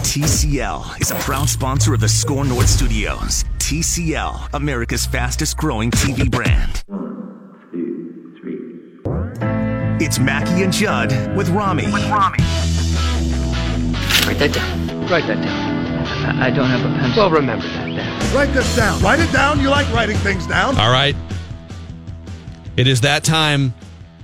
TCL is a proud sponsor of the Score North Studios. TCL, America's fastest growing TV brand. It's Mackie and Judd with Rami. With Rami. Write that down. Write that down. I, I don't have a pencil. Well, remember that then. Write this down. Write it down. You like writing things down. All right. It is that time.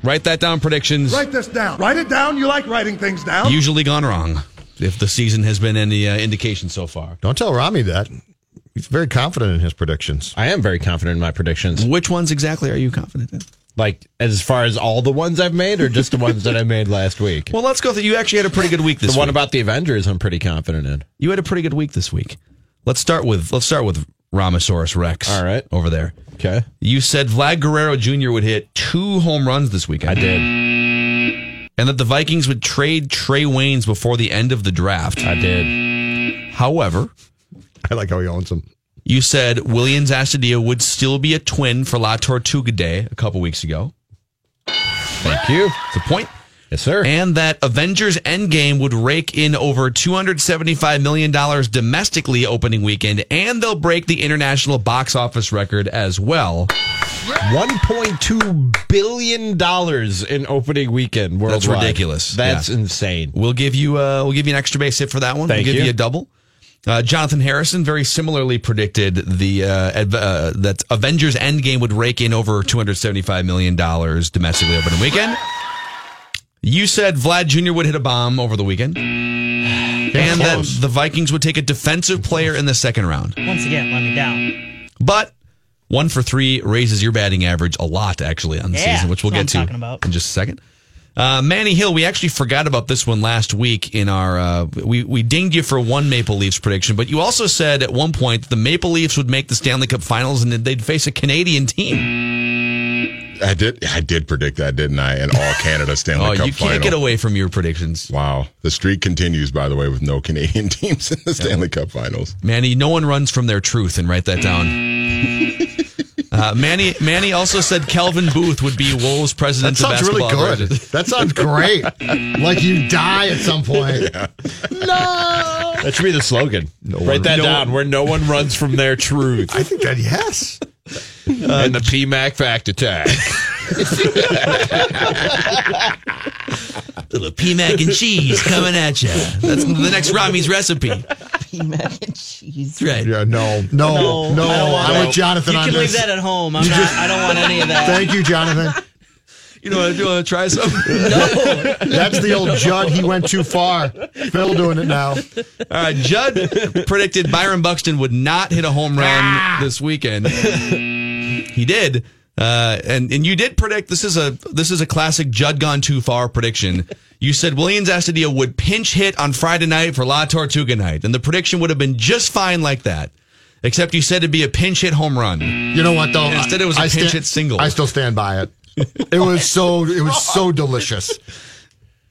Write that down. Predictions. Write this down. Write it down. You like writing things down. Usually gone wrong. If the season has been any uh, indication so far. Don't tell Rami that. He's very confident in his predictions. I am very confident in my predictions. Which ones exactly are you confident in? Like as far as all the ones I've made, or just the ones that I made last week. Well, let's go through. You actually had a pretty good week this week. the one week. about the Avengers, I'm pretty confident in. You had a pretty good week this week. Let's start with let's start with Ramosaurus Rex. All right. over there. Okay, You said Vlad Guerrero Jr. would hit two home runs this weekend. I did. And that the Vikings would trade Trae Waynes before the end of the draft. I did. However, I like how he owns them. you said Williams Astudillo would still be a twin for La Tortuga Day a couple weeks ago. Thank you. It's a point. Yes, sir. And that Avengers Endgame would rake in over $275 million domestically opening weekend, and they'll break the international box office record as well. $1.2 billion in opening weekend worldwide. That's ridiculous. That's Yeah. insane. We'll give you uh, we'll give you an extra base hit for that one. Thank we'll give you. you a double. Uh, Jonathan Harrison very similarly predicted the uh, uh, that Avengers Endgame would rake in over 275 million dollars domestically opening weekend. You said Vlad Jr. would hit a bomb over the weekend, and that the Vikings would take a defensive player in the second round. Once again, let me down. But one for three raises your batting average a lot, actually, on the Yeah, season, which we'll get to I'm talking about. in just a second. Uh, Manny Hill, we actually forgot about this one last week in our. Uh, we we dinged you for one Maple Leafs prediction, but you also said at one point that the Maple Leafs would make the Stanley Cup Finals and that they'd face a Canadian team. I did. I did predict that, didn't I? And all Canada Stanley Cup. Oh, Cup you can't final. get away from your predictions, Wow, the streak continues. By the way, with no Canadian teams in the Stanley Cup Finals. Manny. No one runs from their truth, and write that down. Uh, Manny Manny also said Calvin Booth would be Wolves That president of sounds really basketball. good. That sounds great. like you die at some point. No. That should be the slogan. Write that no- down where no one runs from their truth. I think that yes. Uh, and the PMAC fact attack. Little pea mac and cheese coming at you. That's the next Rami's recipe. Pea mac and cheese. That's right. Yeah, no, no, no. I don't want I'm that. with Jonathan You on can this. leave that at home. I'm not. I don't want any of that. Thank you, Jonathan. You know, do you want to try some? No. That's the old Judd. He went too far. Phil doing it now. All right, Judd predicted Byron Buxton would not hit a home run ah. this weekend. He did, uh, and and you did predict this is a this is a classic Judd gone too far prediction. You said Williams Astudillo would pinch hit on Friday night for La Tortuga night, and the prediction would have been just fine like that. Except you said it'd be a pinch hit home run. You know what though? Instead, it was a I pinch stand- hit single. I still stand by it. It was so. It was so delicious.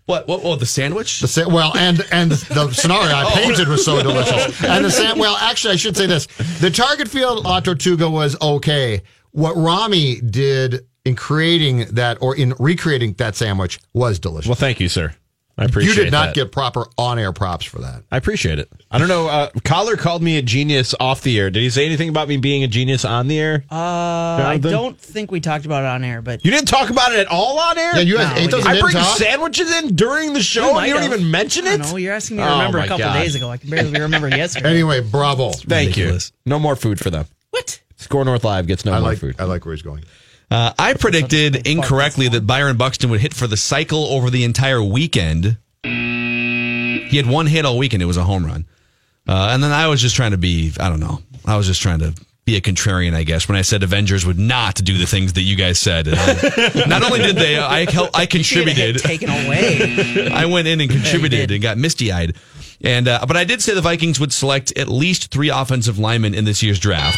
What? What? Oh, the sandwich? The sa- well, and and the scenario I painted was so delicious. And the sam- well, actually, I should say this: the target field La Tortuga was okay. What Rami did in creating that or in recreating that sandwich was delicious. Well, thank you, sir. I appreciate You did not that. get proper on-air props for that. I appreciate it. I don't know. Uh, Coller called me a genius off the air. Did he say anything about me being a genius on the air? Uh, I don't think we talked about it on air, but You didn't talk about it at all on air. Yeah, you No, guys, we ain't those didn't. I bring talk? sandwiches in during the We show, and might you don't have. even mention it. No, you're asking me to Oh, remember my a couple God. days ago. I can barely remember yesterday. Anyway, bravo. Thank you. No more food for them. What? Score North Live gets no I more like food. I like where he's going. Uh, I predicted incorrectly that Byron Buxton would hit for the cycle over the entire weekend. He had one hit all weekend. It was a home run. Uh, and then I was just trying to be, I don't know. I was just trying to be a contrarian, I guess, when I said Avengers would not do the things that you guys said. I- not only did they, uh, I, hel- I You get a hit contributed. taken away. I went in and contributed and got misty eyed. And uh, but I did say the Vikings would select at least three offensive linemen in this year's draft.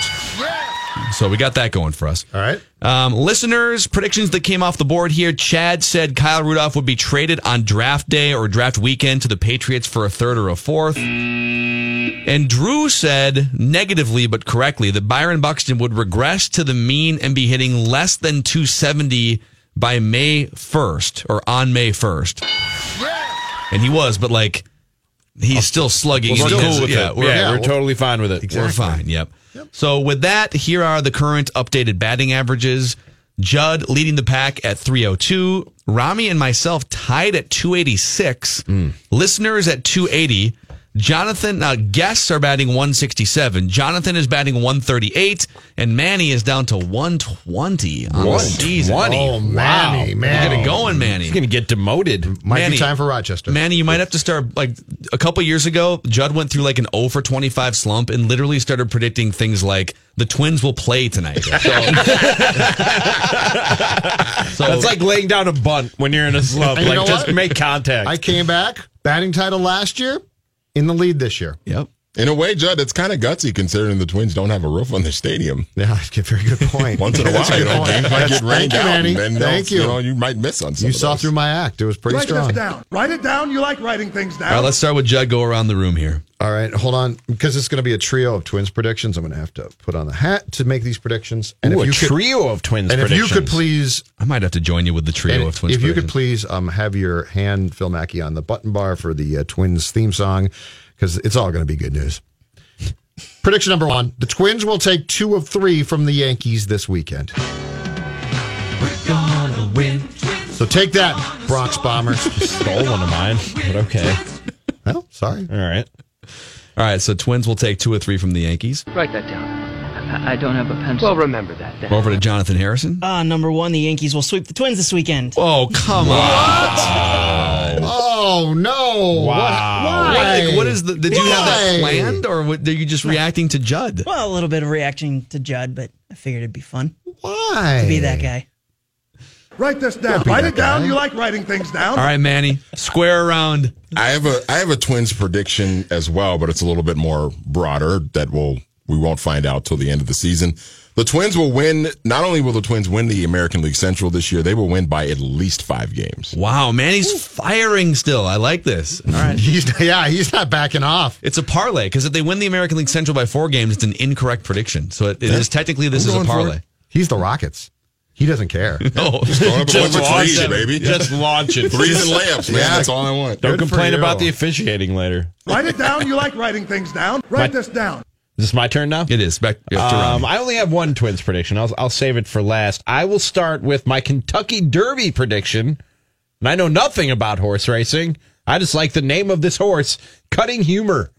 So we got that going for us. All right. Um, listeners, predictions that came off the board here. Chad said Kyle Rudolph would be traded on draft day or draft weekend to the Patriots for a third or a fourth. And Drew said negatively but correctly that Byron Buxton would regress to the mean and be hitting less than 270 by May 1st or on May 1st. And he was, but like he's oh. still slugging. We're He cool with yeah, it. we're- yeah, we're we're- totally fine with it. we're fine. Yep. So with that, here are the current updated batting averages. Judd leading the pack at 302. Rami and myself tied at 286. Hmm. Listeners at 280. Jonathan, uh, guests are batting 167. Jonathan is batting 138. And Manny is down to 120 on the season. 120. Oh, Manny, man. Get Manny. it going, Manny. He's going to get demoted. Might Manny. be time for Rochester. Manny, you might have to start like a couple years ago. Judd went through like an 0 for 25 slump and literally started predicting things like the Twins will play tonight. So, so That's like laying down a bunt when you're in a slump. Like, just what? make contact. I came back, batting title last year, in the lead this year. yep. In a way, Judd, it's kind of gutsy considering the Twins don't have a roof on their stadium. Yeah, that's a very good point. Once in a while, That's a you know, games might get rained Thank you, out. Manny. and then Thank you. You, know, you might miss on some You of saw those. through my act. It was pretty Write strong. Write this down. Write it down. You like writing things down. All right, let's start with Judd. Go around the room here. All right, hold on, because it's going to be a trio of twins predictions. I'm going to have to put on the hat to make these predictions. And Ooh, if a you could, trio of twins and if you could please, I might have to join you with the trio of twins. if you could please um, have your hand, Phil Mackey, on the button bar for the uh, Twins theme song, because it's all going to be good news. Prediction number one: The Twins will take two of three from the Yankees this weekend. So take that, Bronx Bombers. stole one of mine, but okay. well, sorry. All right. All right, so Twins will take two or three from the Yankees. Write that down. I, I don't have a pencil. Well, remember that then. Over to Jonathan Harrison. Uh, number one, the Yankees will sweep the Twins this weekend. Oh, come on. Oh no! Wow. Why? What, what is the? Did you have that Why? planned, or what- are you just reacting to Judd? Well, a little bit of reacting to Judd, but I figured it'd be fun Why? to be that guy. Write this down. Write that it down. guy. You like writing things down. All right, Manny, square around. I have a I have a Twins prediction as well, but it's a little bit more broader that we'll we won't find out till the end of the season. The Twins will win. Not only will the Twins win the American League Central this year, they will win by at least five games. Wow, Manny's firing still. I like this. All right. He's yeah, he's not backing off. It's a parlay because if they win the American League Central by four games, it's an incorrect prediction. So it, it is technically this I'm is a going for parlay. He's the Rockets. He doesn't care. Oh, Throwing up a bunch it, baby. Just launch it. Threes and layups, man. Yeah. That's all I want. Don't Good complain about the officiating later. Write it down. You like writing things down. Write My- this down. Is this my turn now? it is. Back up to Um, I only have one Twins prediction. I'll, I'll save it for last. I will start with my Kentucky Derby prediction. And I know nothing about horse racing. I just like the name of this horse. Cutting Humor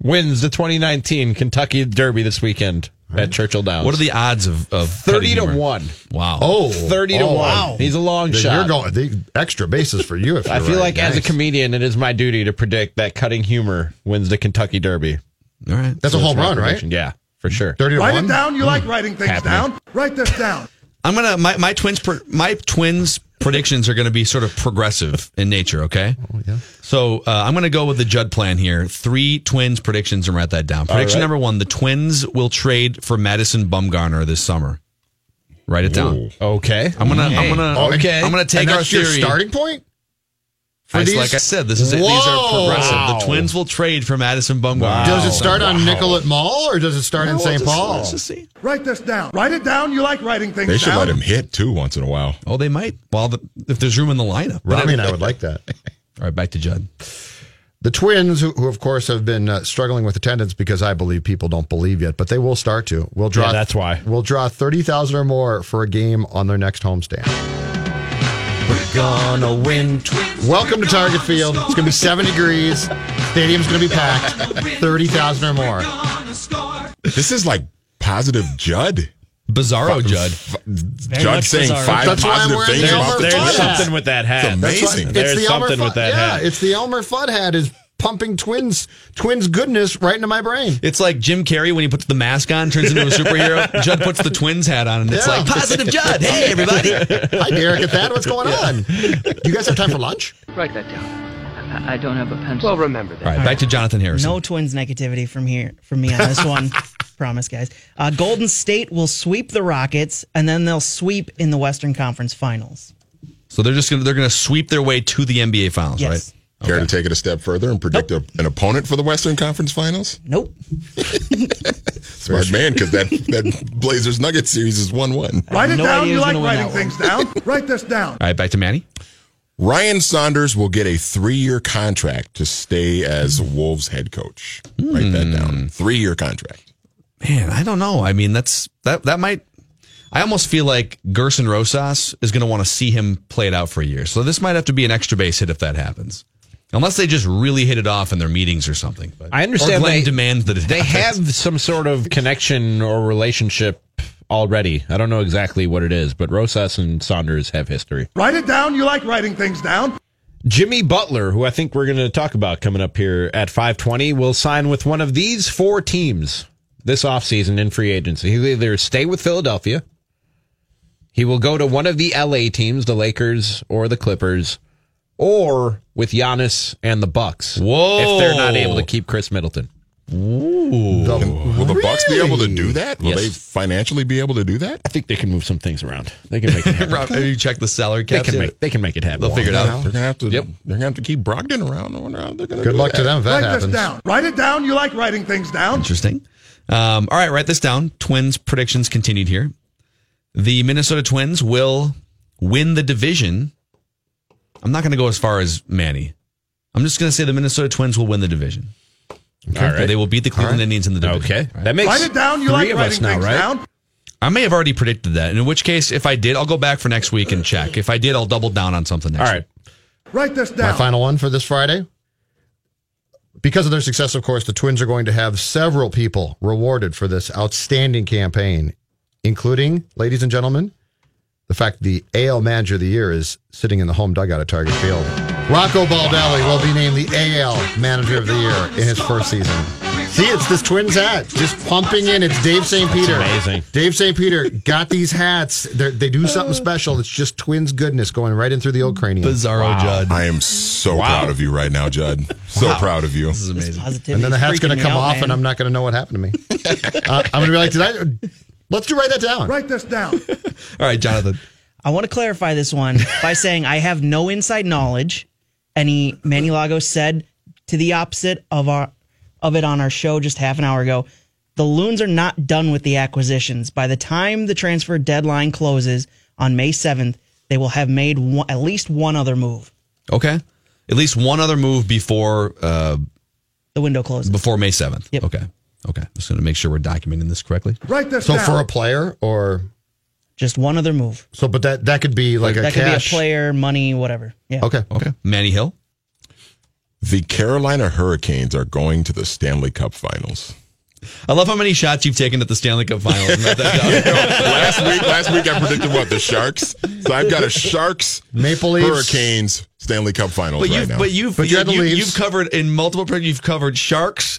wins the 2019 Kentucky Derby this weekend at Churchill Downs. What are the odds of, of 30 to humor? 1. Wow. Oh, 30 to oh, 1. wow. He's a long Then shot. You're going the extra bases for you. If I you're feel right. like as a comedian, it is my duty to predict that Cutting Humor wins the Kentucky Derby. All right. that's a home my run, right? Yeah, for sure. Thirty to Write one. it down. You like writing things Happening. down. Write this down. I'm gonna my my twins pr- my twins predictions are gonna be sort of progressive in nature. Okay. Oh yeah. So uh, I'm gonna go with the Judd plan here. Three twins predictions and write that down. Prediction right. number one: the Twins will trade for Madison Bumgarner this summer. Write it down. Okay. I'm gonna I'm gonna Okay. I'm gonna take and our that's your theory. starting point. For I- these? like I said, this is these are progressive. Wow. The Twins will trade for Madison Bumgarner. Wow. Does it start on Nicollet Mall or does it start in St. let's Paul? Let's just see. Write this down. Write it down. You like writing things They should down. let him hit too once in a while. Oh, they might. Well, the, if there's room in the lineup. Right. Rami it- and I would like that. All right, back to Judd. The Twins, who, who of course have been uh, struggling with attendance because I believe people don't believe yet, but they will start to. We'll draw. Yeah, that's why. We'll draw thirty thousand or more for a game on their next homestand. We're gonna win. Welcome to Target Field. It's gonna be seven degrees. Stadium's gonna be packed. Thirty thousand or more. This is like positive Judd. Bizarro Judd. Judd saying bizarro. five That's positive wearing things the about the There's Fudd something with that hat. It's amazing. It's There's the something Elmer with Fudd- that yeah, hat. it's the Elmer Fudd hat is pumping twins twins goodness right into my brain. It's like Jim Carrey when he puts the mask on, turns into a superhero. Judd puts the twins hat on, and it's Yeah. like positive Judd. Hey, everybody. Hi, Derek. At that, what's going on? Do you guys have time for lunch? Write that down. I, I don't have a pencil. Well, remember that. All right, back to Jonathan Harrison. No twins negativity from here from me on this one. Promise, guys. Uh, Golden State will sweep the Rockets, and then they'll sweep in the Western Conference Finals. So they're just gonna they're gonna sweep their way to the NBA Finals, Yes. right? Care to take it a step further and predict a, an opponent for the Western Conference Finals? Nope. Smart man, because that, that Blazers Nuggets series is 1 1. Write it no down. You like writing that one. things down. Write this down. All right, back to Manny. Ryan Saunders will get a three year contract to stay as hmm. Wolves head coach. Write that hmm. down. Three year contract. Man, I don't know. I mean, that's that that might. I almost feel like Gerson Rosas is going to want to see him play it out for a year. So this might have to be an extra base hit if that happens. Unless they just really hit it off in their meetings or something. But, I understand Or Glen they- demands that it They happens. have some sort of connection or relationship already. I don't know exactly what it is, but Rosas and Saunders have history. Write it down. You like writing things down. Jimmy Butler, who I think we're going to talk about coming up here at 520, will sign with one of these four teams this offseason in free agency. He'll either stay with Philadelphia, he will go to one of the LA teams, the Lakers or the Clippers, or with Giannis and the Bucks. Whoa. If they're not able to keep Khris Middleton. And will the Bucks be able to do that? Will Yes. they financially be able to do that? I think they can move some things around. They can make it happen. Rob, have you checked the salary they cap? can yet? make they can make it happen. They'll figure it out. They're gonna have to. Yep. They're gonna have to keep Brogdon around. I wonder how they're gonna. Good luck that. to them if that Write happens. this down. Write it down. You like writing things down. Interesting. Um, all right, write this down. Twins predictions continued here. The Minnesota Twins will win the division. I'm not going to go as far as Manny. I'm just going to say the Minnesota Twins will win the division. All right. They will beat the Cleveland Indians in the division. Okay. All right. That makes Write it down. You three like of writing us now, things right? down. I may have already predicted that. In which case, if I did, I'll go back for next week and check. If I did, I'll double down on something next All right. week. Write this down. My final one for this Friday. Because of their success, of course, the Twins are going to have several people rewarded for this outstanding campaign, including, ladies and gentlemen, the fact the AL Manager of the Year is sitting in the home dugout at Target Field. Rocco Baldelli will be named the AL Manager of the Year in his first season. See, it's this Twins hat just pumping in. It's Dave St. Peter. amazing. Dave St. Peter got these hats. They're, they do something special. It's just Twins goodness going right in through the old cranium. Bizarro Judd. I am so proud of you right now, Judd. So proud of you. This is amazing. And then the hat's going to come out, off, man. and I'm not going to know what happened to me. uh, I'm going to be like, did I? Let's do write that down. Write this down. All right, Jonathan. I want to clarify this one by saying I have no inside knowledge. Any Manny Lago said to the opposite of our of it on our show just half an hour ago. The Loons are not done with the acquisitions. By the time the transfer deadline closes on May 7th, they will have made one, at least one other move. Okay. At least one other move before uh, The window closes. before May 7th. Yep. Okay. Okay. Just going to make sure we're documenting this correctly. Right. this So down. for a player, or Just one other move. so, but that that could be like a That could be a player, money, whatever. Yeah. Okay. Okay. Manny Hill. The Carolina Hurricanes are going to the Stanley Cup Finals. I love how many shots you've taken at the Stanley Cup Finals. Write that down. last week, last week I predicted what the Sharks. So I've got a Sharks, Maple Leafs. Hurricanes, Stanley Cup Finals But right you've, now. but you've, But you you, you've covered in multiple. pre- You've covered Sharks,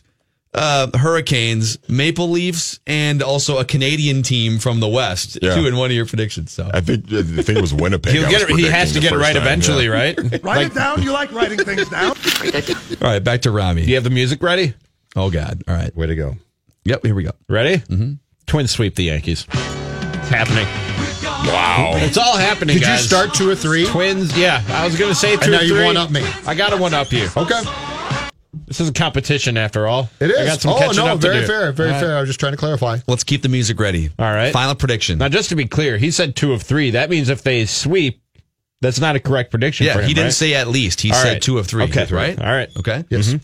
uh, Hurricanes, Maple Leafs, and also a Canadian team from the West. Yeah. Two in one of your predictions. So I think the thing was Winnipeg. He'll get was it, he has to get it right time, eventually, yeah. right? Write it down. You like writing things down. Write that down. all right, back to Rami. Do you have the music ready? Oh God. All right. Way to go. Yep. Here we go. Ready? Mm-hmm. Twins sweep the Yankees. It's happening. Wow. It's all happening, Did you start two or three? Twins? Yeah, I was going to say two And now you three. one up me. I got to one up you. Okay. This is a competition after all. It is. I got some oh catching no, up to very do. fair, very All right. fair. I was just trying to clarify. Let's keep the music ready. All right. Final prediction. Now, just to be clear, he said two of three. That means if they sweep, That's not a correct prediction. Yeah, for him, he didn't right? say at least. He All said right. two of three. Okay. right? All right. Okay. Yes. Mhm.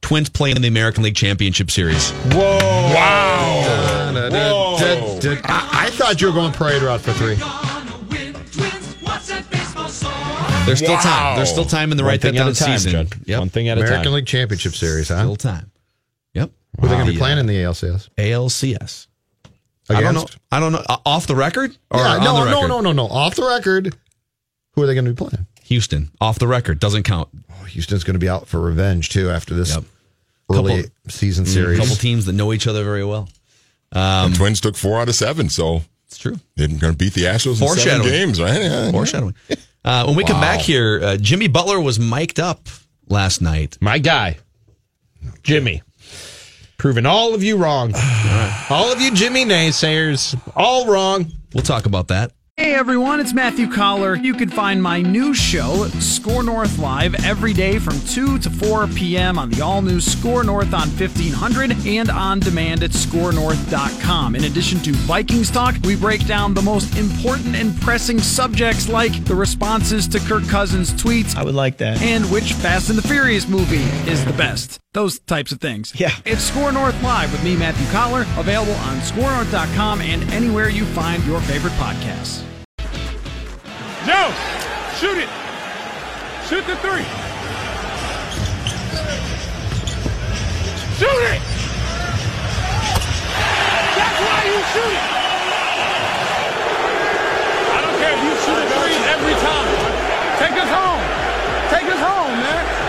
Twins playing in the American League Championship Series. Whoa! Wow. Whoa. I, I thought you were going parade route for three. There's still Wow. time. There's still time in the One right that thing at down a time, season. Yep. One thing at a time. American. League Championship Series, huh? Still time. Yep. Who are they going to be playing in the ALCS? ALCS. I don't know. I don't know. Uh, Off the record or Yeah, on no, the no, record? no, no, no. Off the record, who are they going to be playing? Houston. Off the record doesn't count. Oh, Houston's going to be out for revenge too after this Yep. early Couple- season series. A series. couple teams that know each other very well. The Twins took four out of seven, so It's true. they're going to beat the Astros in seven games, right? Yeah. Foreshadowing. Uh, when we come back here, uh, Jimmy Butler was mic'd up last night. My guy, Jimmy. Proving all of you wrong. All of you Jimmy naysayers, all wrong. We'll talk about that. Hey everyone, it's Matthew Coller. You can find my new show, Score North Live, every day from 2 to 4 p.m. on the all new Score North on 1500 and on demand at scorenorth.com. In addition to Vikings talk, we break down the most important and pressing subjects like the responses to Kirk Cousins' tweets I would like that. and which Fast and the Furious movie is the best. Those types of things. Yeah. It's Score North Live with me, Matthew Coller, available on scorenorth.com and anywhere you find your favorite podcasts. Joe, shoot it. Shoot the three. Shoot it. That's why you shoot it. I don't care if you shoot a three every time. Take us home. Take us home, man.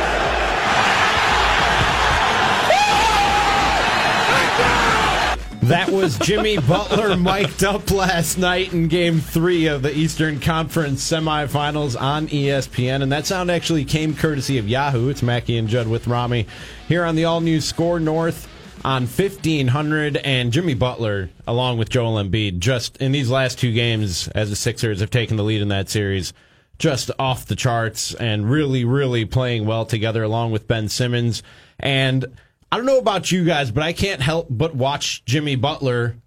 That was Jimmy Butler mic'd up last night in game three of the Eastern Conference semifinals on ESPN. And that sound actually came courtesy of Yahoo. It's Mackie and Judd with Rami here on the all new Score North on 1500. And Jimmy Butler, along with Joel Embiid, just in these last two games as the Sixers have taken the lead in that series, just off the charts and really, really playing well together along with Ben Simmons. And I don't know about you guys, but I can't help but watch Jimmy Butler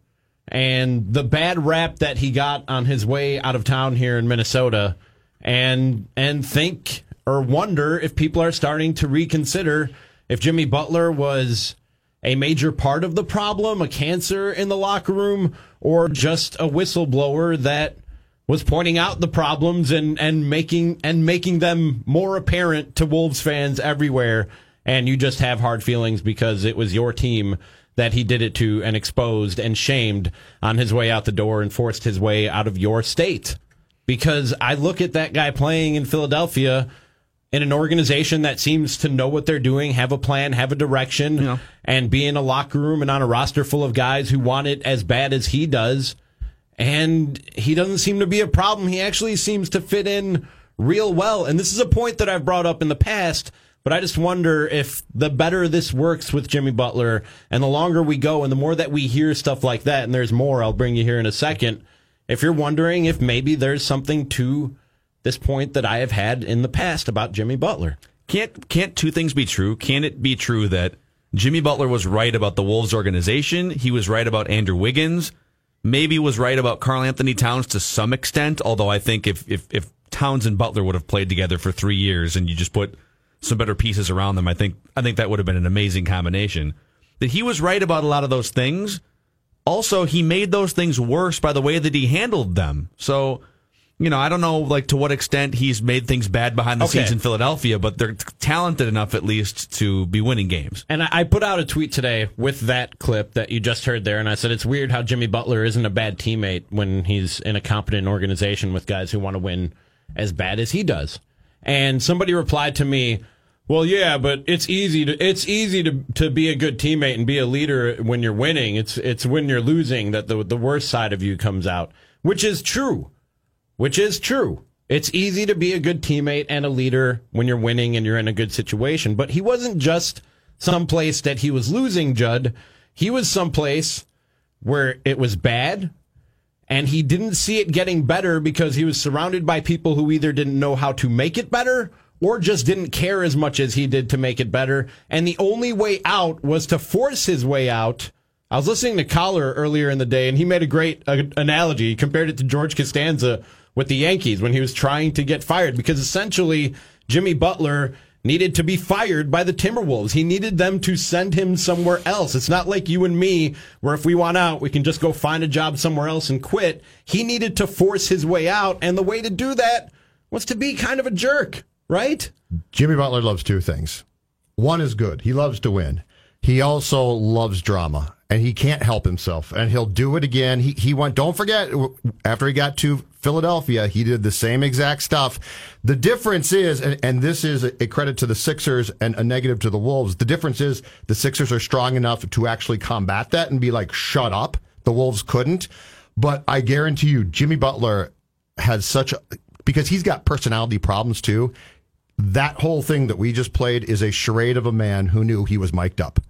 and the bad rap that he got on his way out of town here in Minnesota and and think or wonder if people are starting to reconsider if Jimmy Butler was a major part of the problem, a cancer in the locker room, or just a whistleblower that was pointing out the problems and, and making and making them more apparent to Wolves fans everywhere. And you just have hard feelings because it was your team that he did it to and exposed and shamed on his way out the door and forced his way out of your state. Because I look at that guy playing in Philadelphia in an organization that seems to know what they're doing, have a plan, have a direction, and be in a locker room and on a roster full of guys who want it as bad as he does. And he doesn't seem to be a problem. He actually seems to fit in real well. And this is a point that I've brought up in the past, but I just wonder if the better this works with Jimmy Butler and the longer we go and the more that we hear stuff like that, and there's more I'll bring you here in a second, if you're wondering if maybe there's something to this point that I have had in the past about Jimmy Butler. Can't can't two things be true? Can it be true that Jimmy Butler was right about the Wolves organization? He was right about Andrew Wiggins. Maybe was right about Karl-Anthony Towns to some extent. Although I think if if if Towns and Butler would have played together for three years and you just put some better pieces around them, I think I think that would have been an amazing combination. That he was right about a lot of those things. Also, he made those things worse by the way that he handled them. So, you know, I don't know like to what extent he's made things bad behind the Okay. scenes in Philadelphia, but they're talented enough at least to be winning games. And I I put out a tweet today with that clip that you just heard there, and I said it's weird how Jimmy Butler isn't a bad teammate when he's in a competent organization with guys who want to win as bad as he does. And somebody replied to me, "Well, yeah, but it's easy to it's easy to to be a good teammate and be a leader when you're winning. It's it's when you're losing that the the worst side of you comes out." Which is true. Which is true. It's easy to be a good teammate and a leader when you're winning and you're in a good situation. But he wasn't just someplace that he was losing, Judd. He was someplace where it was bad and he didn't see it getting better because he was surrounded by people who either didn't know how to make it better or just didn't care as much as he did to make it better. And the only way out was to force his way out. I was listening to Coller earlier in the day, and he made a great uh, analogy. He compared it to George Costanza with the Yankees when he was trying to get fired because essentially Jimmy Butler needed to be fired by the Timberwolves. He needed them to send him somewhere else. It's not like you and me where if we want out, we can just go find a job somewhere else and quit. He needed to force his way out and the way to do that was to be kind of a jerk, right? Jimmy Butler loves two things. One is good. He loves to win. He also loves drama and he can't help himself and he'll do it again. He, he went, don't forget, after he got to Philadelphia, he did the same exact stuff. The difference is, and, and this is a credit to the Sixers and a negative to the Wolves. The difference is the Sixers are strong enough to actually combat that and be like, shut up. The Wolves couldn't. But I guarantee you, Jimmy Butler has such a, because he's got personality problems too. That whole thing that we just played is a charade of a man who knew he was mic'd up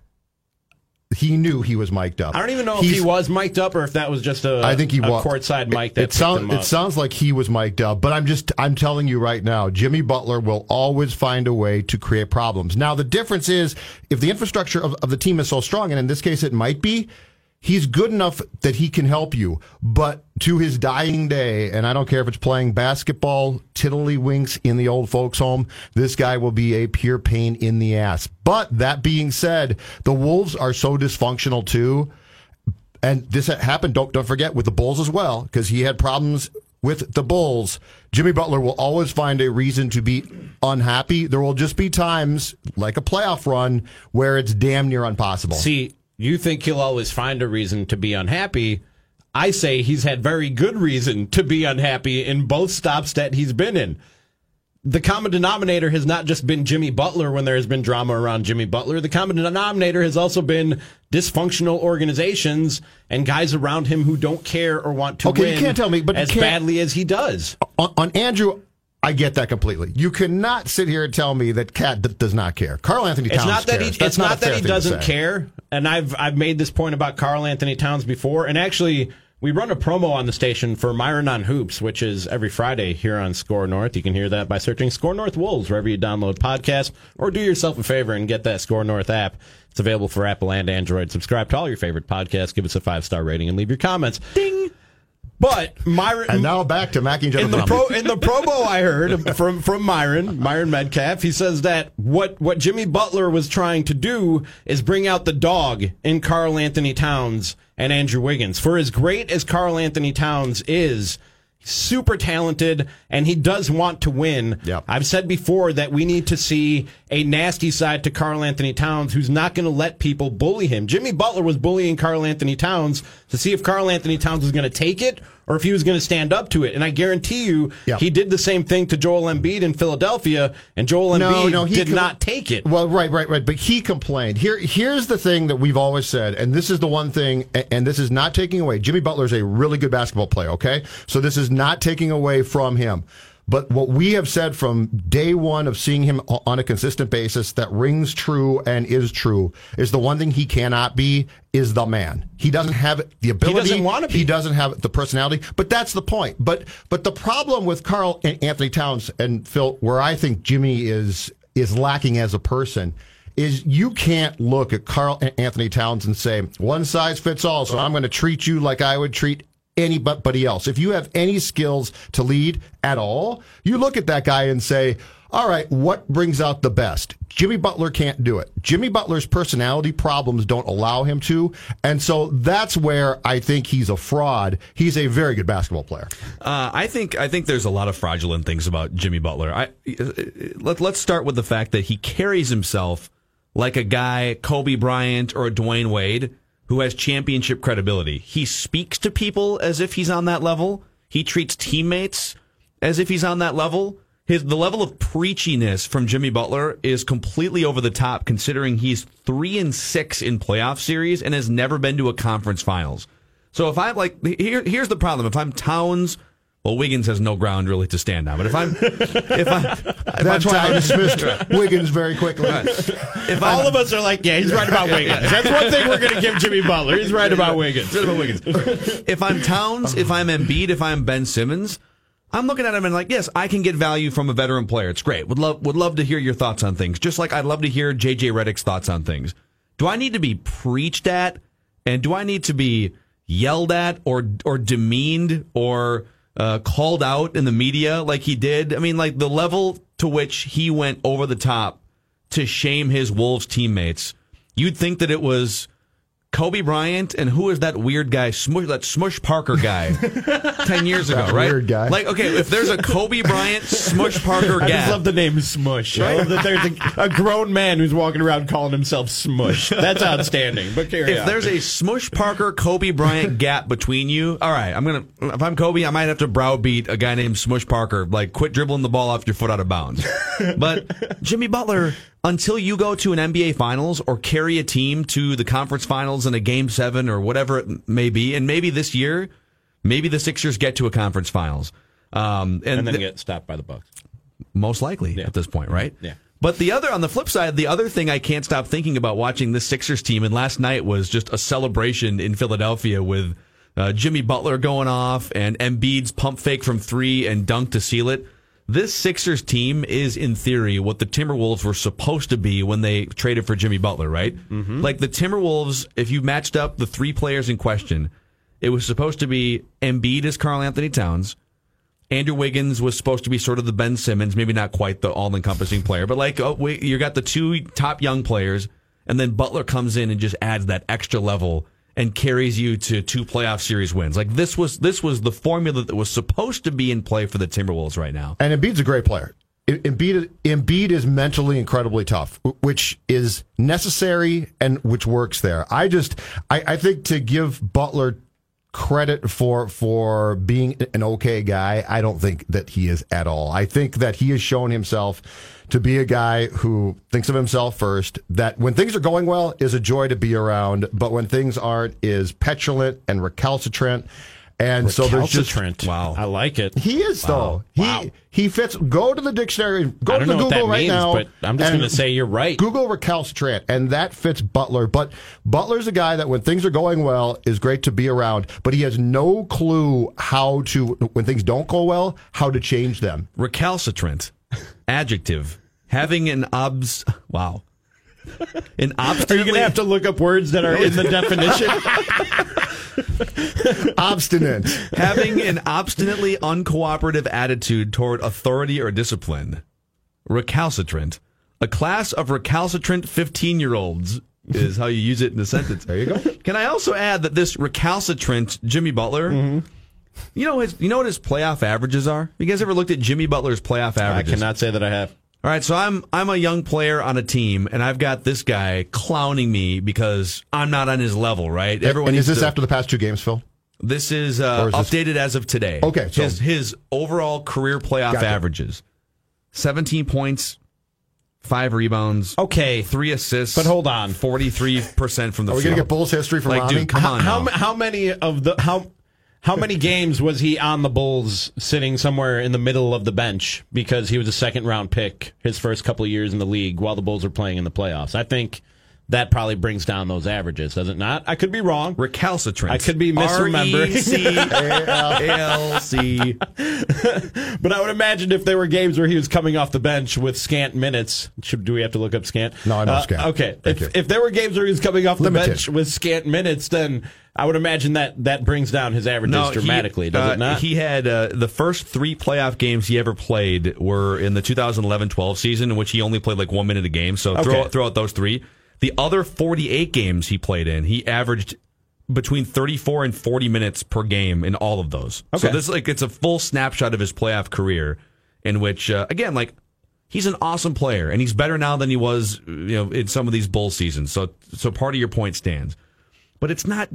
he knew he was mic'd up. I don't even know He's, if he was mic'd up or if that was just a, I think he a was courtside mic that it, sounds it sounds like he was mic'd up, but I'm just I'm telling you right now, Jimmy Butler will always find a way to create problems. Now the difference is if the infrastructure of, of the team is so strong, and in this case it might be, he's good enough that he can help you. But to his dying day, and I don't care if it's playing basketball, tiddlywinks in the old folks' home, this guy will be a pure pain in the ass. But that being said, the Wolves are so dysfunctional too. And this happened, don't, don't forget, with the Bulls as well, because he had problems with the Bulls. Jimmy Butler will always find a reason to be unhappy. There will just be times, like a playoff run, where it's damn near impossible. See, you think he'll always find a reason to be unhappy. I say he's had very good reason to be unhappy in both stops that he's been in. The common denominator has not just been Jimmy Butler when there has been drama around Jimmy Butler. The common denominator has also been dysfunctional organizations and guys around him who don't care or want to okay, win you can't tell me, but as badly as he does. On, on Andrew, I get that completely. You cannot sit here and tell me that KAT d- does not care. Karl-Anthony Towns it's not that cares. He, it's not, not that he doesn't care. And I've I've made this point about Karl-Anthony Towns before. And actually, we run a promo on the station for Myron on Hoops, which is every Friday here on Score North. You can hear that by searching Score North Wolves wherever you download podcasts, or do yourself a favor and get that Score North app. It's available for Apple and Android. Subscribe to all your favorite podcasts, give us a five star rating, and leave your comments. Ding. But Myron, and now back to Mackie in the pro in the promo I heard from from Myron Myron Medcalf. He says that what what Jimmy Butler was trying to do is bring out the dog in Karl-Anthony Towns and Andrew Wiggins. For as great as Karl-Anthony Towns is, super talented and he does want to win. Yep. I've said before that we need to see a nasty side to Karl-Anthony Towns who's not going to let people bully him. Jimmy Butler was bullying Karl-Anthony Towns to see if Karl-Anthony Towns was going to take it or if he was going to stand up to it. And I guarantee you, he did the same thing to Joel Embiid in Philadelphia, and Joel No, Embiid no, he did com- not take it. Well, right, right, right. But he complained. Here, here's the thing that we've always said, and this is the one thing, and this is not taking away. Jimmy Butler is a really good basketball player. Okay, so this is not taking away from him. But what we have said from day one of seeing him on a consistent basis that rings true and is true is the one thing he cannot be is the man. He doesn't have the ability. He doesn't wanna be. He doesn't have the personality. But that's the point. But but the problem with Karl-Anthony Towns and Phil, where I think Jimmy is is lacking as a person. Is you can't look at Carl Anthony Towns and say one size fits all. So I'm going to treat you like I would treat anybody else. If you have any skills to lead at all, you look at that guy and say, all right, what brings out the best? Jimmy Butler can't do it. Jimmy Butler's personality problems don't allow him to. And so that's where I think he's a fraud. He's a very good basketball player. Uh, I think I think there's a lot of fraudulent things about Jimmy Butler. I, let, let's start with the fact that he carries himself like a guy, Kobe Bryant or Dwyane Wade, who has championship credibility. He speaks to people as if he's on that level. He treats teammates as if he's on that level. His the level of preachiness from Jimmy Butler is completely over the top, considering he's three and six in playoff series and has never been to a conference finals. So if I'm like, here, here's the problem: if I'm Towns, well, Wiggins has no ground really to stand on. But if I'm, if I'm, if That's I'm why I Towns- dismissed Wiggins very quickly. If All I'm, of us are like, yeah, he's right about Wiggins. That's one thing we're going to give Jimmy Butler. He's right about Wiggins. Right about Wiggins. if I'm Towns, if I'm Embiid, if I'm Ben Simmons, I'm looking at him and like, yes, I can get value from a veteran player. It's great. Would love would love to hear your thoughts on things. Just like I'd love to hear JJ Redick's thoughts on things. Do I need to be preached at, and do I need to be yelled at or or demeaned or uh, called out in the media like he did. I mean, like the level to which he went over the top to shame his Wolves teammates. You'd think that it was Kobe Bryant and who is that weird guy, Smush, that Smush Parker guy, ten years ago, That right? weird guy. Like, okay, if there's a Kobe Bryant, Smush Parker I just love the name Smush. I love that there's a, a grown man who's walking around calling himself Smush. That's outstanding. But carry if on. there's a Smush Parker Kobe Bryant gap between you, all right, I'm gonna. If I'm Kobe, I might have to browbeat a guy named Smush Parker. Like, quit dribbling the ball off your foot out of bounds. But Jimmy Butler, until you go to an NBA Finals or carry a team to the conference finals in a Game Seven or whatever it may be, and maybe this year, maybe the Sixers get to a conference finals, um, and, and then th- get stopped by the Bucks. most likely at this point, right? Yeah. But the other, on the flip side, the other thing I can't stop thinking about watching this Sixers team, and last night was just a celebration in Philadelphia with uh, Jimmy Butler going off and Embiid's pump fake from three and dunk to seal it. This Sixers team is, in theory, what the Timberwolves were supposed to be when they traded for Jimmy Butler, right? Mm-hmm. Like the Timberwolves, if you matched up the three players in question, it was supposed to be Embiid as Karl-Anthony Towns, Andrew Wiggins was supposed to be sort of the Ben Simmons, maybe not quite the all-encompassing player, but like oh, wait, you got the two top young players, and then Butler comes in and just adds that extra level and carries you to two playoff series wins. Like this was this was the formula that was supposed to be in play for the Timberwolves right now. And Embiid's a great player. Embiid, Embiid is mentally incredibly tough, which is necessary and which works there. I just, I, I think to give Butler credit for for being an okay guy, I don't think that he is at all. I think that he has shown himself to be a guy who thinks of himself first. That when things are going well, is a joy to be around, but when things aren't, is petulant and recalcitrant. And so there's just Recalcitrant. Wow. I like it. he is though. He he fits. Go to the dictionary. Go to the Google right means, now. but I'm just going to say you're right. Google recalcitrant, and that fits Butler. But Butler's a guy that when things are going well is great to be around, but he has no clue how to when things don't go well how to change them. Recalcitrant, adjective, having an obs. Wow, an Are you obstinately. going to have to look up words that are in the definition? Obstinate. having an obstinately uncooperative attitude toward authority or discipline. Recalcitrant. A class of recalcitrant 15 year olds is how you use it in a sentence. There you go. Can I also add that this recalcitrant Jimmy Butler, Mm-hmm. you know his, you know what his playoff averages are? You guys ever looked at Jimmy Butler's playoff averages? I cannot say that I have. All right, so I'm I'm a young player on a team, and I've got this guy clowning me because I'm not on his level, right? and is this to- after the past two games, Phil? this is, uh, Or is this- updated as of today. Okay, so- his his overall career playoff Gotcha. averages: seventeen points, five rebounds, Okay. three assists. But hold on. forty three percent from the Are we field. gonna get Bulls history from like, Rami? dude, come how, on. how, now. how many of the how how many games was he on the Bulls sitting somewhere in the middle of the bench because he was a second round pick his first couple years in the league while the Bulls were playing in the playoffs? I think that probably brings down those averages, does it not? I could be wrong. Recalcitrant. I could be misremembering. R-E-C-A-L-C. But I would imagine if there were games where he was coming off the bench with scant minutes, should, do we have to look up scant? No, I know Uh, scant. Okay, Thank if, you. if there were games where he was coming off the Limited. bench with scant minutes, then I would imagine that that brings down his averages he- dramatically, does uh, it not? He had uh, the first three playoff games he ever played were in the 2011-12 season, in which he only played like one minute a game. So throw, Okay. out- throw out those three. The other 48 games he played in, he averaged between 34 and 40 minutes per game in all of those. So Okay. this like it's a full snapshot of his playoff career, in which uh, again like. He's an awesome player, and he's better now than he was, you know, in some of these bull seasons. So, so part of your point stands, but it's not,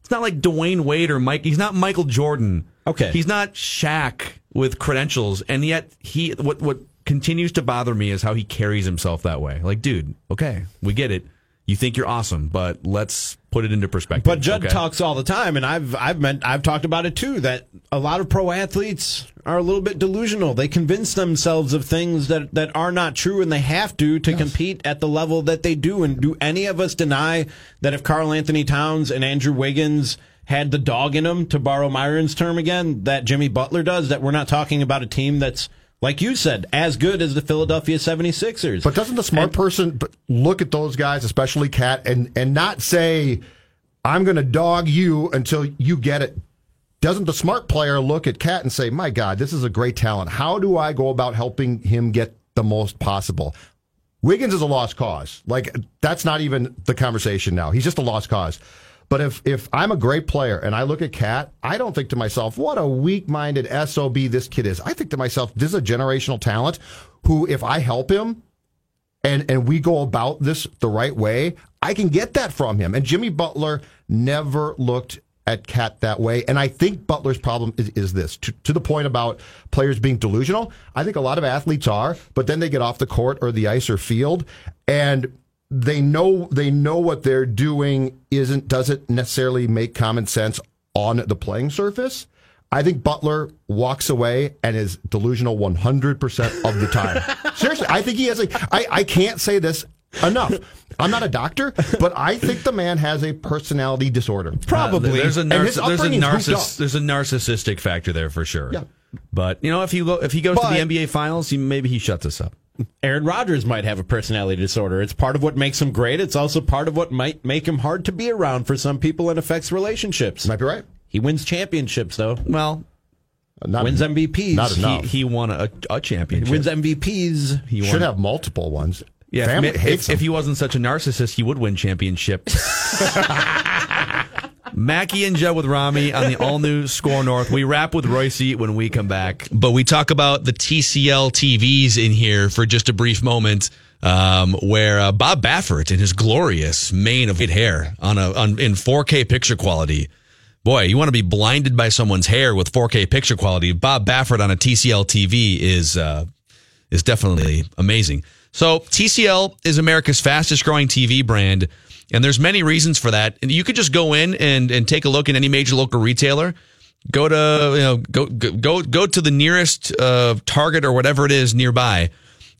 it's not like Dwyane Wade or Mike. He's not Michael Jordan. Okay. He's not Shaq with credentials, and yet he what what continues to bother me is how he carries himself that way. Like, dude, okay, we get it. You think you're awesome, but let's put it into perspective. But Judd okay? talks all the time, and I've I've meant I've talked about it too. That a lot of pro athletes are a little bit delusional. They convince themselves of things that that are not true, and they have to to compete at the level that they do. And do any of us deny that if Karl-Anthony Towns and Andrew Wiggins had the dog in them, to borrow Myron's term again, that Jimmy Butler does, that we're not talking about a team that's like you said, as good as the Philadelphia 76ers. But doesn't the smart person look at those guys, especially KAT, and and not say, "I'm going to dog you until you get it doesn't the smart player look at KAT and say, "My God, this is a great talent. How do I go about helping him get the most possible?" Wiggins is a lost cause. Like that's not even the conversation now. He's just a lost cause. But if if I'm a great player and I look at KAT, I don't think to myself, "What a weak-minded sob this kid is." I think to myself, "This is a generational talent who, if I help him." and and we go about this the right way, I can get that from him. And Jimmy Butler never looked at KAT that way. And I think Butler's problem is, is this to, to the point about players being delusional. I think a lot of athletes are, but then they get off the court or the ice or field and they know they know what they're doing isn't doesn't necessarily make common sense on the playing surface. I think Butler walks away and is delusional 100% of the time. Seriously, I think he has a. I, I can't say this enough. I'm not a doctor, but I think the man has a personality disorder. Uh, there's a And there's a narciss- there's a narcissistic factor there for sure. Yeah. But you know, if he go, if he goes But- to the NBA Finals, he, maybe he shuts us up. Aaron Rodgers might have a personality disorder. It's part of what makes him great. It's also part of what might make him hard to be around for some people and affects relationships. Might be right. He wins championships though. Well, uh, Not, wins MVPs. not he, enough. he won a, a championship. Wins MVPs. he should have multiple ones. Yeah, Family if, hates if, if he wasn't such a narcissist, he would win championships. Mackey and Judd with Rami on the all new SKOR North. We wrap with Royce when we come back, but we talk about the TCL TVs in here for just a brief moment. Um, where uh, Bob Baffert in his glorious mane of white hair on a on, in 4K picture quality. Boy, you want to be blinded by someone's hair with 4K picture quality. Bob Baffert on a TCL TV is uh, is definitely amazing. So TCL is America's fastest growing TV brand, and there's many reasons for that. And you could just go in and and take a look at any major local retailer. Go to you know go go, go to the nearest uh, Target or whatever it is nearby,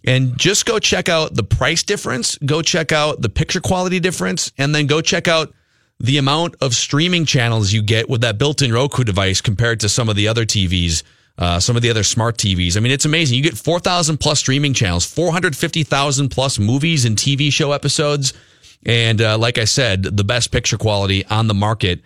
and just go check out the price difference. Go check out the picture quality difference, and then go check out the amount of streaming channels you get with that built-in Roku device compared to some of the other TVs, uh, some of the other smart TVs. I mean, it's amazing. You get 4,000 plus streaming channels, 450,000 plus movies and TV show episodes. And uh, like I said, the best picture quality on the market.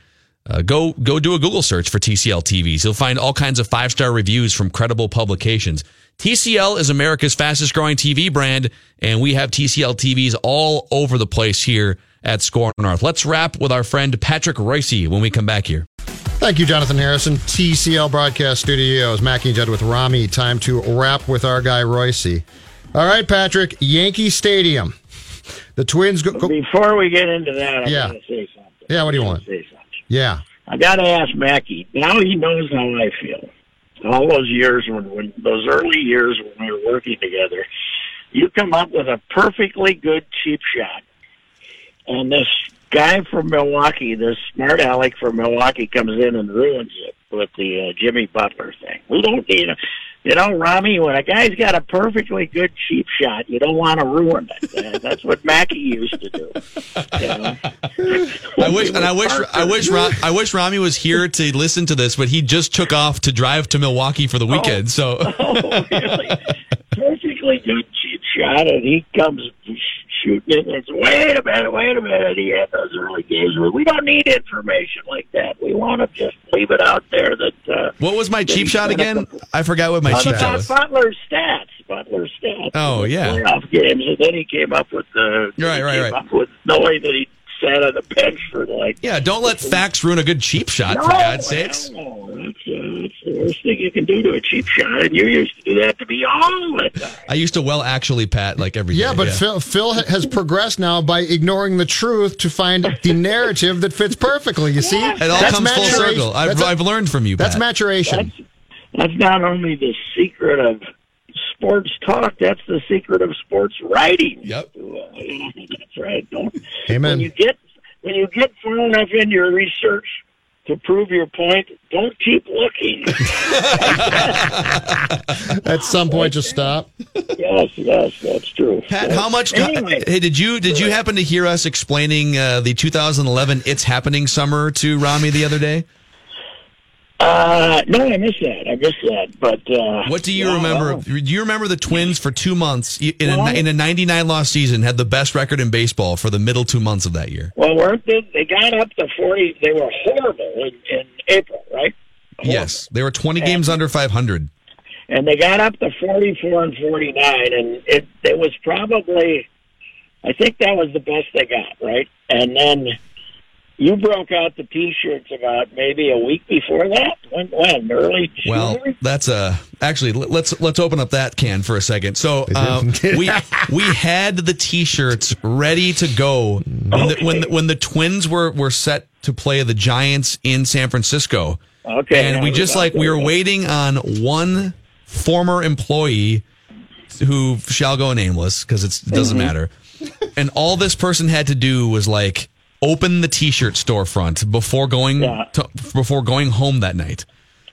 Uh, go go do a Google search for TCL TVs. You'll find all kinds of five star reviews from credible publications. TCL is America's fastest growing TV brand, and we have TCL TVs all over the place here at SKOR North. Let's wrap with our friend Patrick Royce when we come back here. Thank you, Jonathan Harrison. TCL Broadcast Studios. Mackey and Judd with Rami. Time to wrap with our guy, Royce. All right, Patrick. Yankee Stadium. The Twins go. go Before we get into that, I Yeah. gotta say something. yeah, what do you want? Say something. Yeah. I gotta ask Mackey. Now he knows how I feel. All those years when, when those early years when we were working together, you come up with a perfectly good cheap shot, and this guy from Milwaukee, this smart aleck from Milwaukee, comes in and ruins it with the uh, Jimmy Butler thing. We don't need a. You know, Rami, when a guy's got a perfectly good cheap shot, you don't want to ruin it. That's what Mackey used to do. You know? I wish, and I wish, I wish, Ro- I wish Rami was here to listen to this, but he just took off to drive to Milwaukee for the oh. weekend. So oh, really? Perfectly good cheap shot, and he comes shooting it. And wait a minute, wait a minute. He had those early games. where We don't need information like that. We want to just leave it out there. That uh, what was my cheap shot again? couple- I forgot what my cheap shot was. Butler's stats. Butler's stats. Oh, yeah. playoff games, and then he came up with the Right, right, right. Up with knowing that he sat on the bench for like Yeah, don't let facts ruin a good cheap shot, for God's sakes. no, that's, uh, that's the worst thing you can do to a cheap shot, and you used to do that to me all the time. I used to well actually pat like every Yeah, day, but Phil, Phil has progressed now by ignoring the truth to find the narrative that fits perfectly. You see, It It all That's comes full circle. I've, That's a- I've learned from you, That's Pat. maturation. That's not only the secret of sports talk, that's the secret of sports writing. Yep. That's right. Don't, Amen. When you get when you get far enough in your research to prove your point, don't keep looking. At some point, just stop. yes, yes, that's true. Pat, how much? Anyway. Hey, did you did you happen to hear us explaining uh, the 2011 "It's Happening" summer to Rami the other day? Uh, no, I missed that. I missed that. But uh, What do you yeah, remember? well, Do you remember the Twins for two months in a, in a 99 loss season had the best record in baseball for the middle two months of that year? Well, weren't they? They got up to forty. They were horrible in, in April, right? Yes, they were 20 games under 500. and they got up to 44 and 49 and it it was probably i think that was the best they got right and then you broke out the t-shirts about maybe a week before that when when early Well, that's uh actually let- let's let's open up that can for a second. So uh, we we had the T-shirts ready to go when the, when the, when the Twins were were set to play the Giants in San Francisco. Okay, and we just like we were yeah. waiting on one former employee who shall go nameless because it doesn't Mhm. matter. And all this person had to do was like open the T-shirt storefront before going to, before going home that night.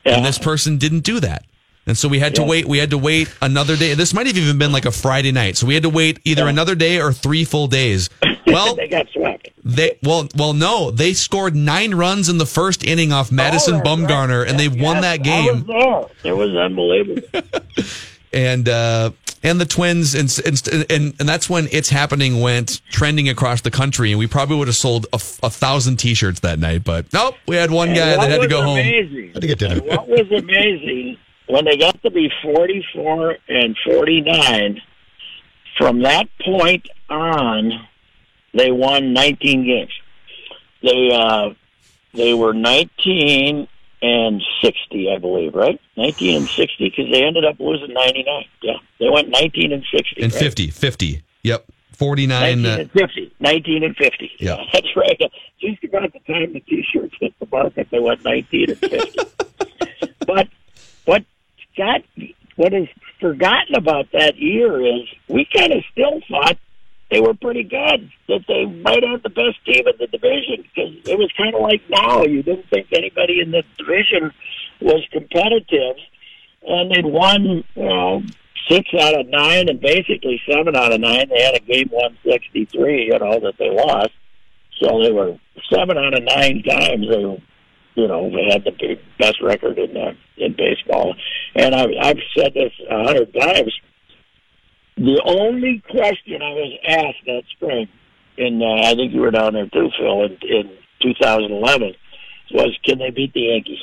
And this person didn't do that. And so we had to Yeah. wait. We had to wait another day. This might have even been like a Friday night. So we had to wait either another day or three full days. Well, they got swept they well well no, they scored nine runs in the first inning off oh, Madison Oh, that's right. Bumgarner, and they won that game. I was there. It was unbelievable. and uh, and the Twins, and, and and and that's when it's happening went trending across the country, and we probably would have sold a, a thousand T-shirts that night. But nope, we had one guy that had to was go home. amazing, Had to get dinner. What was amazing when they got to be 44 and 49, from that point on, they won 19 games. They uh, they were 19 and 60, I believe, right? 19 and 60 because they ended up losing 99. Yeah, they went 19 and 60. And right? 50, 50. Yep, forty nine. 19 Uh, and 50. 19 and 50. Yeah. That's right. Just about the time the T-shirts hit the market, they went 19 and 50. but what got what is forgotten about that year is we kind of still thought they were pretty good. That they might have the best team in the division because it was kind of like now you didn't think anybody in the division was competitive, and they'd won you know six out of nine and basically seven out of nine. They had a game one sixty three, you know, that they lost. So they were seven out of nine times they you know, they had the best record in uh, in baseball. And I, I've said this a hundred times. The only question I was asked that spring, and uh, I think you were down there too, Phil, in, in 2011, was can they beat the Yankees?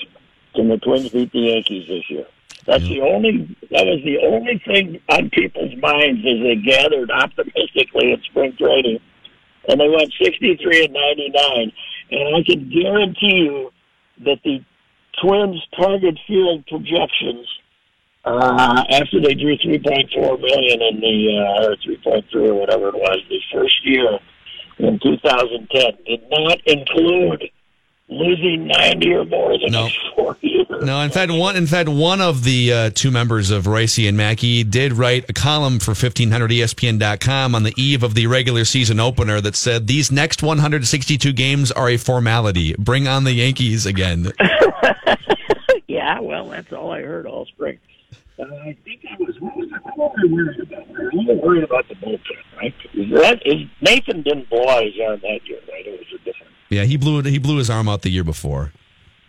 Can the Twins beat the Yankees this year? That's the only. That was the only thing on people's minds as they gathered optimistically in spring training, and they went 63 and 99. And I can guarantee you that the Twins target field projections uh, after they drew 3.4 million in the uh, or 3.3 or whatever it was the first year in 2010 did not include losing 90 or more the No. four years. No, in fact, one in fact one of the uh, two members of Royce and Mackey did write a column for E 1500ESPN.com on the eve of the regular season opener that said these next 162 games are a formality. Bring on the Yankees again. yeah, well, that's all I heard all spring. Uh, I think I was what was I, what was I worried about? I was a little worried about the bullpen, right? Is that is Nathan didn't blow out his arm that year, right? It was a different. Yeah, he blew he blew his arm out the year before.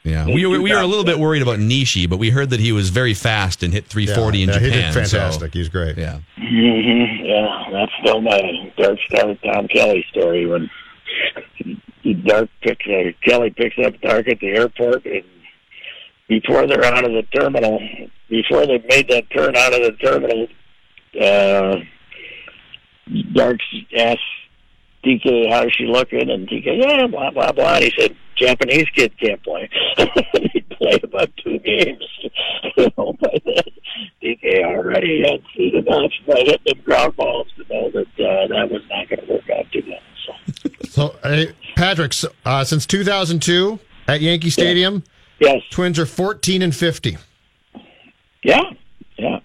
Yeah, we were, we were a little bit worried about Nishi, but we heard that he was very fast and hit 340 in yeah, he Japan. did so- fantastic. He's great. Yeah. Mm-hmm. Yeah, that's still my dark star Tom Kelly story when Dark picks uh, Kelly picks up Dark at the airport and before they're out of the terminal, before they made that turn out of the terminal, uh, Dark asks TK how's she looking, and TK yeah blah blah blah. And he said Japanese kid can't play. he played about two games. you know, by then TK already had seen enough by hitting them ground balls to know that uh, that was not going to work out too well. So So, hey, Patrick, uh, since 2002 at Yankee Stadium, yes, Twins are 14 and 50. yeah, yeah.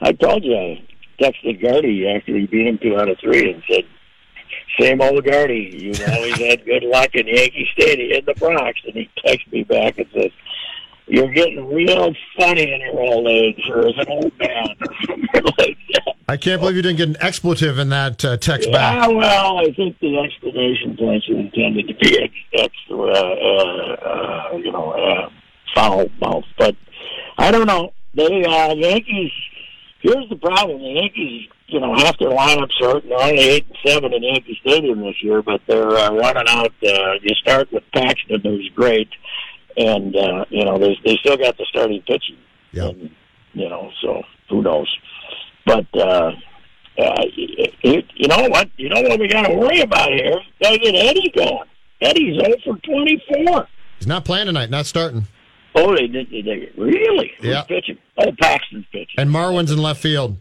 I told you I texted Gardy after he beat him two out of three and said, "Same old Gardy, you've always had good luck in Yankee Stadium in the Bronx." And he texted me back and said, "You're getting real funny in your old age, or as an old man, or something like that." I can't believe you didn't get an expletive in that uh, text Yeah, back. well, I think the explanation points are intended to be ex, ex uh, uh, you know, uh, foul mouth. But I don't know. They uh, Yankees. Here's the problem: the Yankees, you know, half their lineups are they're only eight and seven in Yankee Stadium this year, but they're uh, running out. Uh, you start with Paxton, who's great. and uh, you know they they still got the starting pitching. Yeah. And, you know, so who knows? But uh, uh, it, you know what? You know what we got to worry about here? Got to get Eddie going. Eddie's 0 for 24. He's not playing tonight, not starting. Oh, they did. They, they, really? Who's Yeah. pitching? Oh, Paxton's pitching. And Marwin's in left field.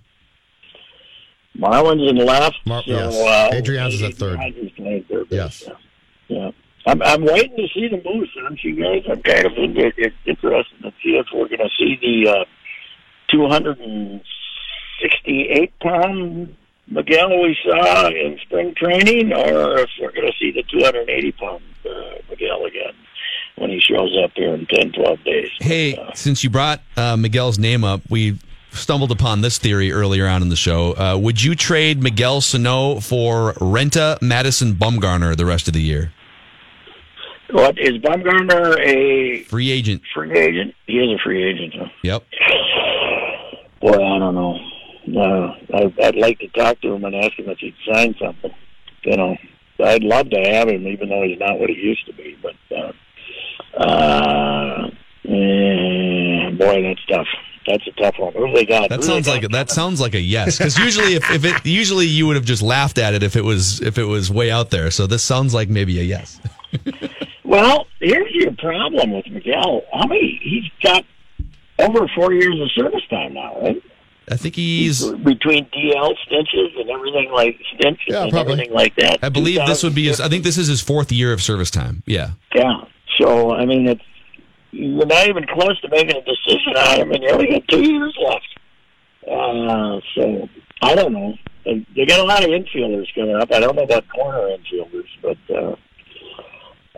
Marwin's in left. Mar- so, yes. uh, Adrianza is at third. Third Yes. Yeah. yeah. I'm, I'm waiting to see the moose, aren't you guys? I'm kind of in- in- interested to see if we're going to see the uh, 268 pound Miguel we saw in spring training, or if we're going to see the 280 pound uh, Miguel again when he shows up here in 10, 12 days. Hey, since you brought uh, Miguel's name up, we stumbled upon this theory earlier on in the show. Uh, would you trade Miguel Sano for Renta Madison Bumgarner the rest of the year? What is Bumgarner a Free agent. free agent? He is a free agent. Huh? Yep. Boy, I don't know. No, I, I'd like to talk to him and ask him if he'd sign something. You know, I'd love to have him, even though he's not what he used to be. But uh, uh, eh, boy, that's tough. That's a tough one. Who they got? That Who sounds got? like that sounds like a yes. Because usually, if, if it usually you would have just laughed at it if it was if it was way out there. So this sounds like maybe a yes. Well, here's your problem with Miguel. How many? He's got over four years of service time now, right? I think he's. between DL stenches and everything like stenches Yeah, and probably. everything like that. I believe this would be. His, I think this is his fourth year of service time. Yeah. Yeah. So I mean, it's you're not even close to making a decision on him, and you only got two years left. Uh, so I don't know. They, they got a lot of infielders coming up. I don't know about corner infielders, but uh,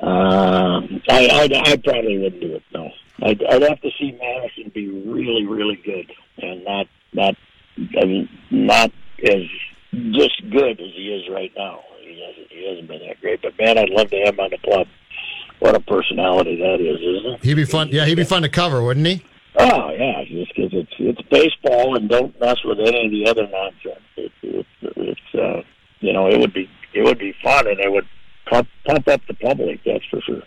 uh, I, I I probably wouldn't do it. No, I'd, I'd have to see Madison be really, really good, and not not I mean not as just good as he is right now. He hasn't he hasn't been that great, but man, I'd love to have him on the club. What a personality that is, isn't it? He'd be fun. Yeah, he'd be fun to cover, wouldn't he? Oh yeah, just because it's it's baseball and don't mess with any of the other nonsense. It, it's it's uh, you know it would be it would be fun and it would pump pump up the public. That's for sure.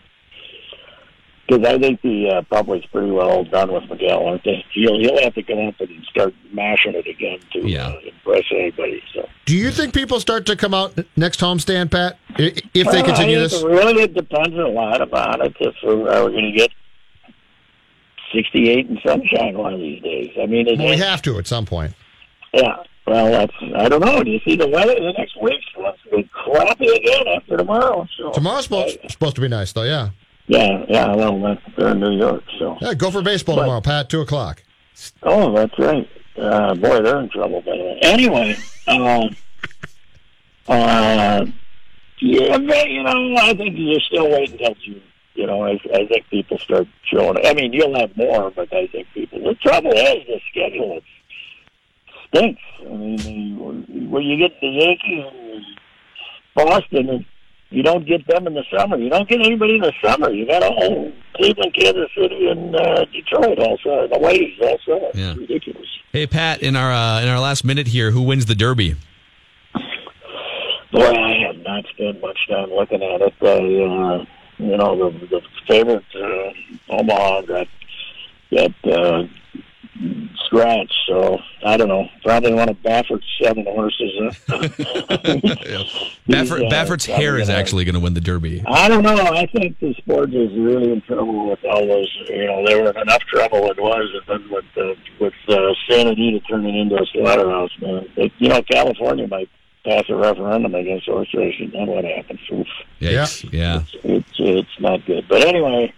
Because I think the uh, public's pretty well done with Miguel, aren't they? He'll he'll have to come up and start mashing it again to uh, impress anybody. So Do you think people start to come out next homestand, Pat, if they Well, continue I this? think Really, it depends a lot about it. If we're, are we going to get 68 and sunshine one of these days? I mean, it, Well, we have to at some point. yeah. Well, that's I don't know. Do you see the weather the next week's supposed to be crappy again after tomorrow? So Tomorrow's supposed, supposed to be nice, though. Yeah. Yeah, yeah. Well, that's, they're in New York, so Yeah, go for baseball But- tomorrow, Pat. Two o'clock. oh, that's right. Uh, boy, they're in trouble. By the way. Anyway, um, uh, yeah, but, you know, I think you're still waiting until June. You know, I, I think people start showing. I mean, you'll have more, but I think people. The trouble is the schedule. It stinks. I mean, when you get the Yankees and Boston, and you don't get them in the summer. You don't get anybody in the summer. You got all Cleveland, Kansas City, and uh, Detroit all summer. The Waves all summer. Yeah. It's ridiculous. Hey Pat, in our uh, in our last minute here, who wins the Derby? Boy, I have not spent much time looking at it. Uh, uh, you know, the the favorite uh, Omaha got got uh, scratched. So I don't know. Probably one of Baffert's seven horses. Huh? Baffert, Yeah, Baffert's probably hair is gonna- actually going to win the Derby. I don't know. I think the sport is really in trouble with all those. You know, they were in enough trouble it was, and then with uh, with uh, Santa Anita turning into a slaughterhouse. Man, They- you know, California might pass a referendum against horse racing. Then what happens? Oof. Yikes. Yeah. It's it's not good. But anyway,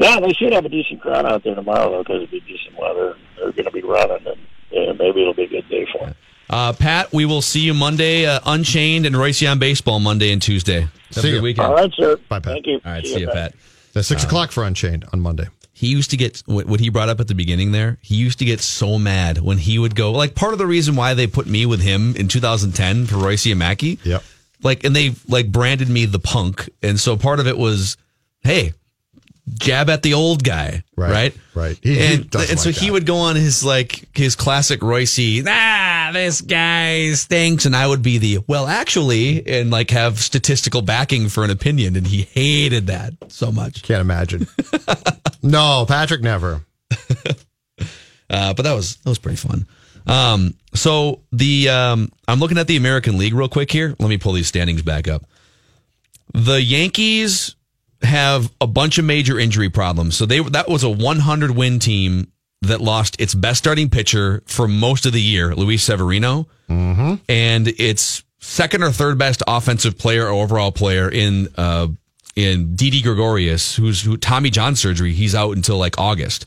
yeah, they should have a decent crowd out there tomorrow though, because it'll be decent weather. They're going to be running, and yeah, maybe it'll be a good day for them. Uh, Pat, we will see you Monday, uh, Unchained and Royce on baseball Monday and Tuesday. Have a See good you. weekend. All right, sir. Bye, Pat. Thank you. All right, See see you, you, Pat. Pat. At six o'clock for Unchained on Monday. He used to get what what he brought up at the beginning there. He used to get so mad when he would go. Like part of the reason why they put me with him in 2010 for Royce and Mackey. Yep. Like, and they like branded me the punk, and so part of it was, hey, jab at the old guy, right? Right. right. He- he and doesn't and so like he would go on his like his classic Royce, ah, this guy stinks, and I would be the well, actually, and like have statistical backing for an opinion, and he hated that so much. Can't imagine. no, Patrick never. Uh, but that was that was pretty fun. Um, so the um, I'm looking at the American League real quick here. Let me pull these standings back up. The Yankees have a bunch of major injury problems. So they that was a 100 win team that lost its best starting pitcher for most of the year, Luis Severino, Mm-hmm. and its second or third best offensive player or overall player in uh, in Didi Gregorius, who's who Tommy John surgery. He's out until like August.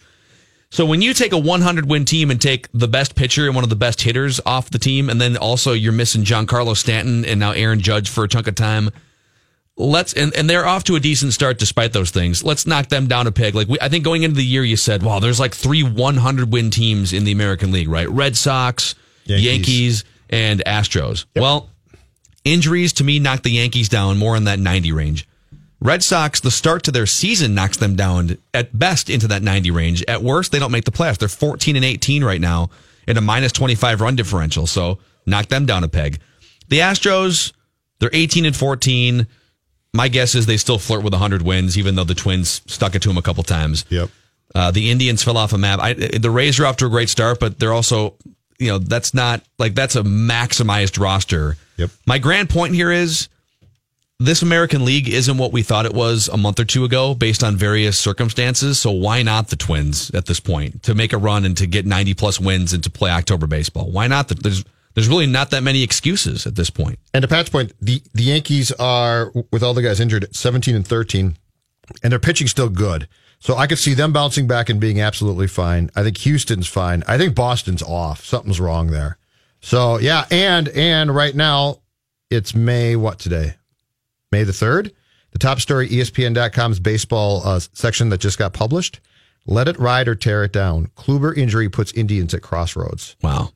So when you take a 100 win team and take the best pitcher and one of the best hitters off the team, and then also you're missing Giancarlo Stanton and now Aaron Judge for a chunk of time. Let's and, and they're off to a decent start despite those things. Let's knock them down a peg. Like we, I think going into the year, you said, "Wow, there's like three 100 win teams in the American League, right? Red Sox, Yankees. Yankees, and Astros." Well, injuries to me knock the Yankees down more in that 90 range. Red Sox, the start to their season knocks them down at best into that 90 range. At worst, they don't make the playoffs. They're 14 and 18 right now in a minus 25 run differential. So knock them down a peg. The Astros, they're 18 and 14. My guess is they still flirt with 100 wins, even though the Twins stuck it to them a couple times. Yep. Uh, the Indians fell off a map. I, the Rays are off to a great start, but they're also, you know, that's not like that's a maximized roster. Yep. My grand point here is this American League isn't what we thought it was a month or two ago based on various circumstances. So why not the Twins at this point to make a run and to get 90 plus wins and to play October baseball? Why not? The, there's, there's really not that many excuses at this point. And to Pat's point, the, the Yankees are, with all the guys injured, 17 and 13, and their pitching's still good. So I could see them bouncing back and being absolutely fine. I think Houston's fine. I think Boston's off. Something's wrong there. So yeah, and and right now it's May what today? May the 3rd. The top story ESPN.com's baseball uh, section that just got published. Let it ride or tear it down. Kluber injury puts Indians at crossroads. Wow.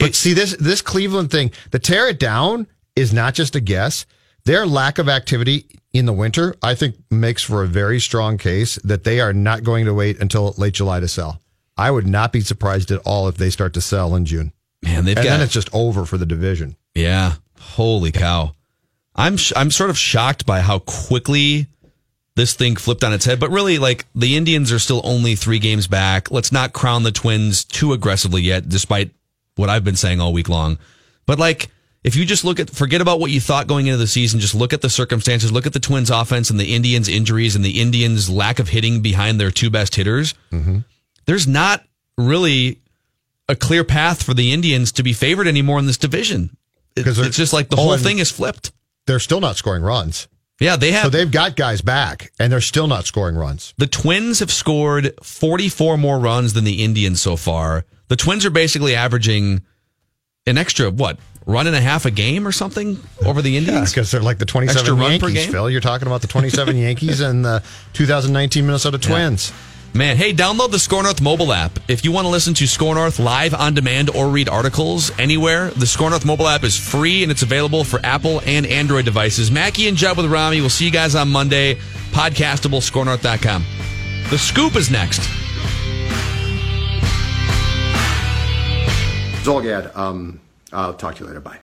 But see this this Cleveland thing, the tear it down is not just a guess. Their lack of activity in the winter, I think, makes for a very strong case that they are not going to wait until late July to sell. I would not be surprised at all if they start to sell in June. Man, they've and got then it's just over for the division. Yeah. Holy cow. I'm sh- I'm sort of shocked by how quickly this thing flipped on its head. But really, like the Indians are still only three games back. Let's not crown the Twins too aggressively yet, despite what I've been saying all week long. But like, if you just look at, forget about what you thought going into the season, just look at the circumstances, look at the Twins offense and the Indians injuries and the Indians lack of hitting behind their two best hitters. Mm-hmm. There's not really a clear path for the Indians to be favored anymore in this division. Because it's just like the Oh, whole thing is flipped. They're still not scoring runs. Yeah, they have. So they've got guys back and they're still not scoring runs. The Twins have scored 44 more runs than the Indians so far. The Twins are basically averaging an extra, what, run and a half a game or something over the Indians? Because they're like the 27 Extra run per Yankees, game? Phil. You're talking about the 27 Yankees and the 2019 Minnesota Twins. Man, hey, download the SKOR North mobile app. If you want to listen to SKOR North live on demand or read articles anywhere, the SKOR North mobile app is free and it's available for Apple and Android devices. Mackey and Judd with Rami. We'll see you guys on Monday. Podcastable, skornorth.com. The scoop is next. Zulgad, um, I'll talk to you later. Bye.